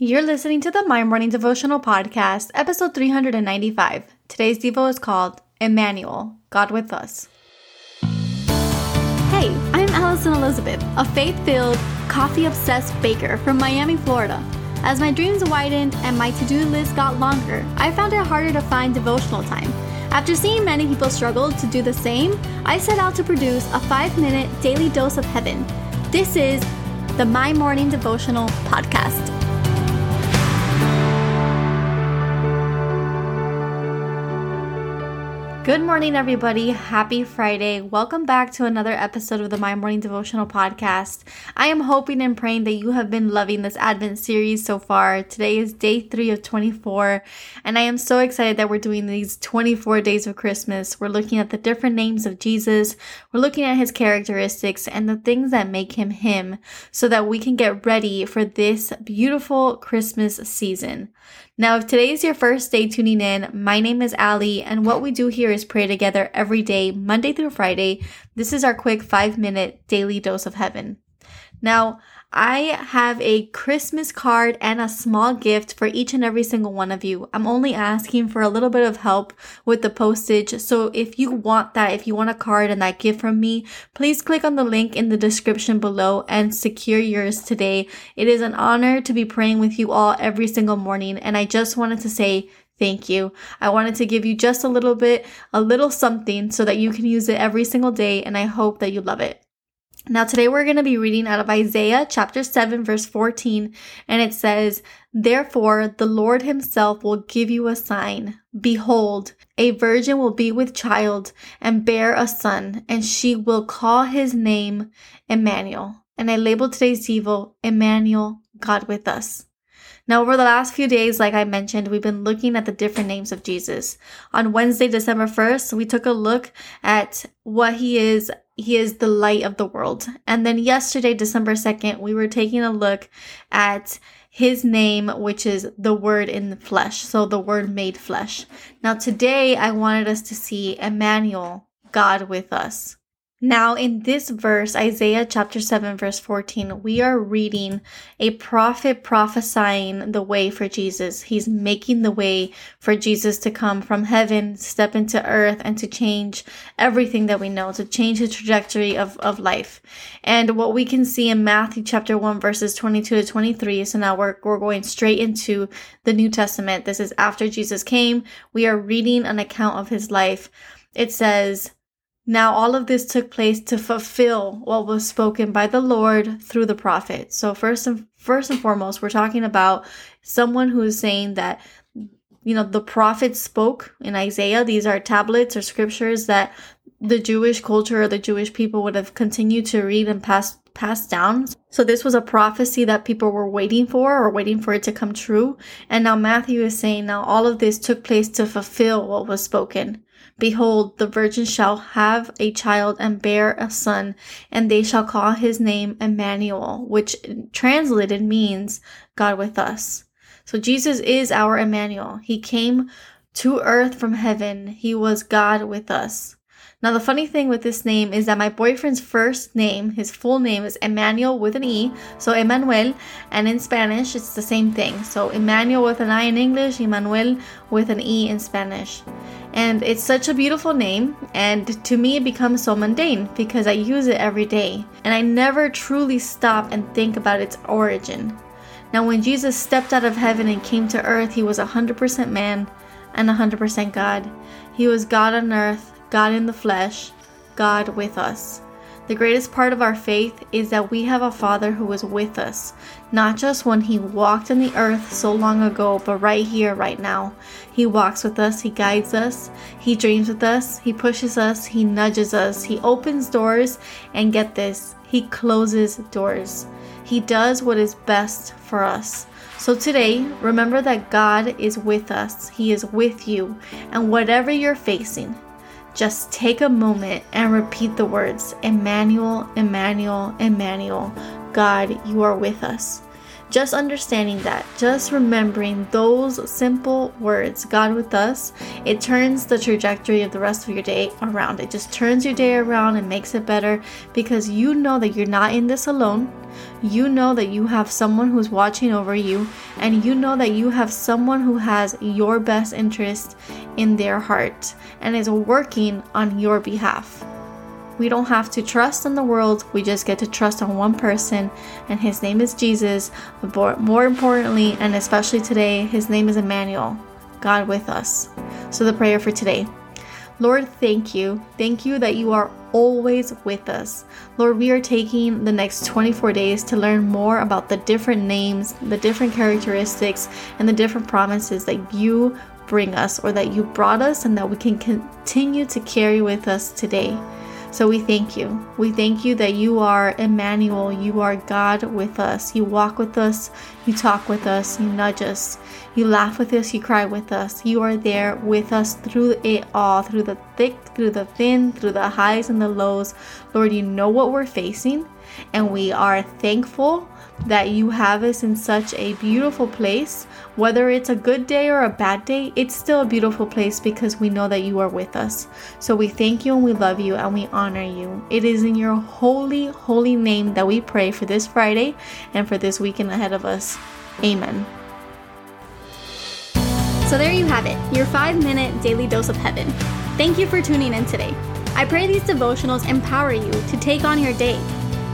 You're listening to the My Morning Devotional Podcast, episode 395. Today's Devo is called Immanuel, God with Us. Hey, I'm Alison Elizabeth, a faith filled, coffee obsessed baker from Miami, Florida. As my dreams widened and my to do list got longer, I found it harder to find devotional time. After seeing many people struggle to do the same, I set out to produce a five minute daily dose of heaven. This is the My Morning Devotional Podcast. Good morning, everybody. Happy Friday. Welcome back to another episode of the My Morning Devotional Podcast. I am hoping and praying that you have been loving this Advent series so far. Today is day three of 24, and I am so excited that we're doing these 24 days of Christmas. We're looking at the different names of Jesus, we're looking at his characteristics and the things that make him him so that we can get ready for this beautiful Christmas season. Now, if today is your first day tuning in, my name is Ali, and what we do here is pray together every day, Monday through Friday. This is our quick five minute daily dose of heaven. Now, I have a Christmas card and a small gift for each and every single one of you. I'm only asking for a little bit of help with the postage. So if you want that, if you want a card and that gift from me, please click on the link in the description below and secure yours today. It is an honor to be praying with you all every single morning. And I just wanted to say Thank you. I wanted to give you just a little bit, a little something so that you can use it every single day, and I hope that you love it. Now, today we're going to be reading out of Isaiah chapter 7, verse 14, and it says, Therefore, the Lord himself will give you a sign. Behold, a virgin will be with child and bear a son, and she will call his name Immanuel. And I labeled today's Devo, Immanuel, God with us. Now, over the last few days, like I mentioned, we've been looking at the different names of Jesus. On Wednesday, December 1st, we took a look at what he is. He is the light of the world. And then yesterday, December 2nd, we were taking a look at his name, which is the word in the flesh. So the word made flesh. Now, today, I wanted us to see Immanuel, God with us. Now, in this verse, Isaiah chapter 7, verse 14, we are reading a prophet prophesying the way for Jesus. He's making the way for Jesus to come from heaven, step into earth, and to change everything that we know, to change the trajectory of, of life. And what we can see in Matthew chapter 1, verses 22 to 23, so now we're, we're going straight into the New Testament. This is after Jesus came. We are reading an account of his life. It says, now, all of this took place to fulfill what was spoken by the Lord through the prophet. So, first and first and foremost, we're talking about someone who is saying that you know the prophet spoke in Isaiah. These are tablets or scriptures that the Jewish culture or the Jewish people would have continued to read and pass passed down. So this was a prophecy that people were waiting for or waiting for it to come true. And now Matthew is saying now all of this took place to fulfill what was spoken. Behold, the virgin shall have a child and bear a son, and they shall call his name Immanuel, which translated means God with us. So Jesus is our Immanuel. He came to earth from heaven. He was God with us. Now, the funny thing with this name is that my boyfriend's first name, his full name is Emmanuel with an E, so Emmanuel, and in Spanish it's the same thing. So Immanuel with an I in English, Emmanuel with an E in Spanish. And it's such a beautiful name, and to me it becomes so mundane because I use it every day, and I never truly stop and think about its origin. Now, when Jesus stepped out of heaven and came to earth, he was 100% man and 100% God. He was God on earth, God in the flesh, God with us. The greatest part of our faith is that we have a Father who is with us, not just when He walked on the earth so long ago, but right here, right now. He walks with us, He guides us, He dreams with us, He pushes us, He nudges us, He opens doors, and get this, He closes doors. He does what is best for us. So today, remember that God is with us, He is with you, and whatever you're facing, just take a moment and repeat the words Emmanuel, Emmanuel, Emmanuel. God, you are with us. Just understanding that, just remembering those simple words, God with us, it turns the trajectory of the rest of your day around. It just turns your day around and makes it better because you know that you're not in this alone. You know that you have someone who's watching over you, and you know that you have someone who has your best interest in their heart and is working on your behalf. We don't have to trust in the world, we just get to trust on one person, and his name is Jesus. But more importantly, and especially today, his name is Emmanuel, God with us. So, the prayer for today Lord, thank you. Thank you that you are always with us. Lord, we are taking the next 24 days to learn more about the different names, the different characteristics, and the different promises that you bring us or that you brought us and that we can continue to carry with us today. So we thank you. We thank you that you are Emmanuel. You are God with us. You walk with us. You talk with us. You nudge us. You laugh with us. You cry with us. You are there with us through it all, through the thick, through the thin, through the highs and the lows. Lord, you know what we're facing, and we are thankful that you have us in such a beautiful place. Whether it's a good day or a bad day, it's still a beautiful place because we know that you are with us. So we thank you and we love you and we honor you. It is in your holy, holy name that we pray for this Friday and for this weekend ahead of us. Amen. So there you have it, your five minute daily dose of heaven. Thank you for tuning in today. I pray these devotionals empower you to take on your day